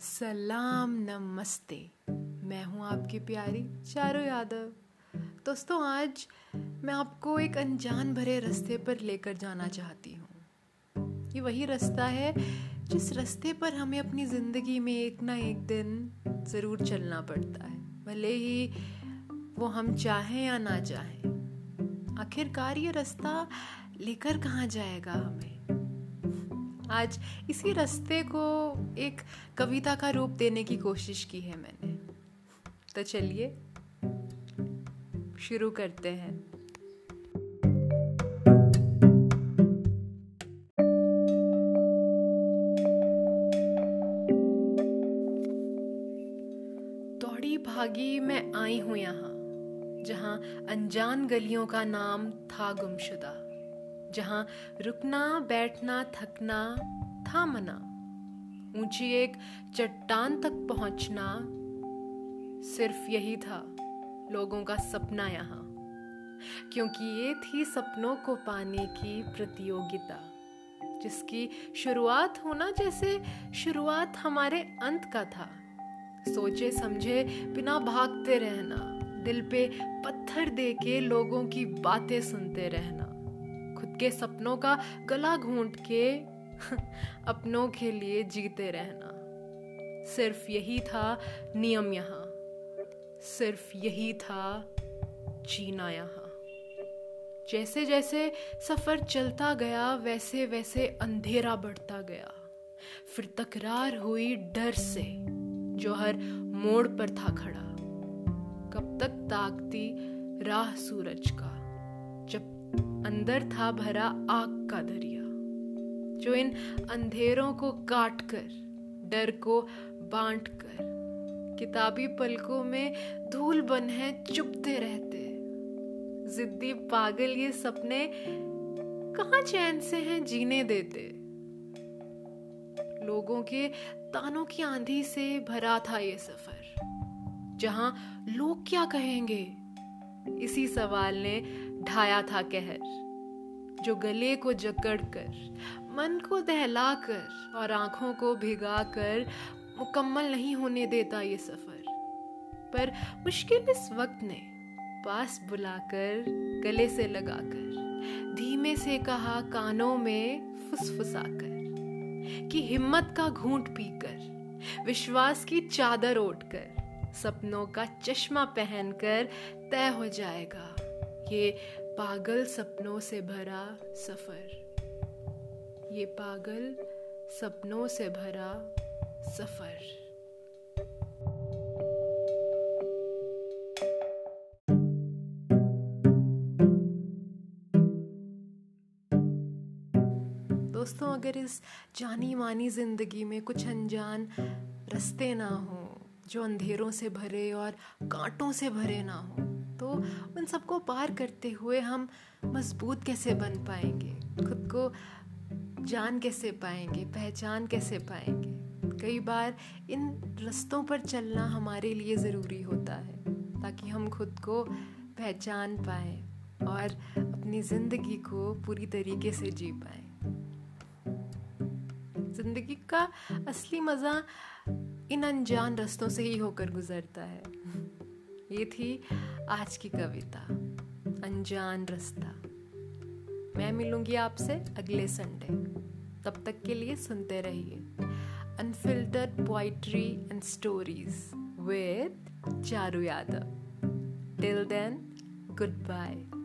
सलाम, नमस्ते। मैं हूँ आपकी प्यारी चारू यादव। दोस्तों, आज मैं आपको एक अनजान भरे रास्ते पर लेकर जाना चाहती हूँ। ये वही रास्ता है जिस रास्ते पर हमें अपनी ज़िंदगी में एक ना एक दिन ज़रूर चलना पड़ता है। भले ही वो हम चाहें या ना चाहें। आखिरकार ये रास्ता लेकर कहाँ जाएगा हमें? आज इसी रास्ते को एक कविता का रूप देने की कोशिश की है मैंने। तो चलिए, शुरू करते हैं। दौड़ी भागी मैं आई हूँ यहाँ, जहाँ अनजान गलियों का नाम था गुमशुदा। जहाँ रुकना, बैठना, थकना था मना। ऊँची एक चट्टान तक पहुँचना सिर्फ़ यही था लोगों का सपना यहाँ, क्योंकि ये थी सपनों को पाने की प्रतियोगिता, जिसकी शुरुआत होना जैसे शुरुआत हमारे अंत का था। सोचे समझे बिना भागते रहना, दिल पे पत्थर दे के लोगों की बातें सुनते रहना। खुद के सपनों का गला घूंट के अपनों के लिए जीते रहना। सिर्फ़ यही था नियम यहाँ। सिर्फ़ यही था जीना यहाँ। जैसे जैसे सफ़र चलता गया वैसे वैसे अंधेरा बढ़ता गया। फिर तकरार हुई डर से, जो हर मोड़ पर था खड़ा। कब तक ताकती राह सूरज का। अंदर था भरा आग का दरिया, जो इन अंधेरों को काट कर डर को बांट कर किताबी पलकों में धूल बन है चुपते रहते। जिद्दी पागल ये सपने कहा चैन से हैं जीने देते? लोगों के तानों की आंधी से भरा था ये सफ़र। जहाँ लोग क्या कहेंगे? इसी सवाल ने ढाया था कहर, जो गले को जकड़ कर, मन को दहला कर और आँखों को भिगा कर मुकम्मल नहीं होने देता ये सफ़र। पर मुश्किल इस वक्त ने पास बुलाकर गले से लगाकर, धीमे से कहा कानों में फुसफुसाकर कि हिम्मत का घूंट पीकर, विश्वास की चादर ओढ़कर, सपनों का चश्मा पहनकर तय हो जाएगा। ये पागल सपनों से भरा सफ़र। ये पागल सपनों से भरा सफ़र। दोस्तों, अगर इस जानी मानी ज़िंदगी में कुछ अनजान रास्ते ना हो, जो अंधेरों से भरे और कांटों से भरे ना हो तो उन सबको पार करते हुए हम मज़बूत कैसे बन पाएँगे? खुद को जान कैसे पाएँगे? पहचान कैसे पाएँगे? कई बार इन रस्तों पर चलना हमारे लिए ज़रूरी होता है, ताकि हम खुद को पहचान पाए और अपनी ज़िंदगी को पूरी तरीके से जी पाए। ज़िंदगी का असली मज़ा इन अनजान रस्तों से ही होकर गुजरता है। ये थी आज की कविता, अनजान रास्ता। मैं मिलूँगी आपसे अगले संडे तब तक के लिए सुनते रहिए unfiltered poetry and stories with Charu Yadav. Till then goodbye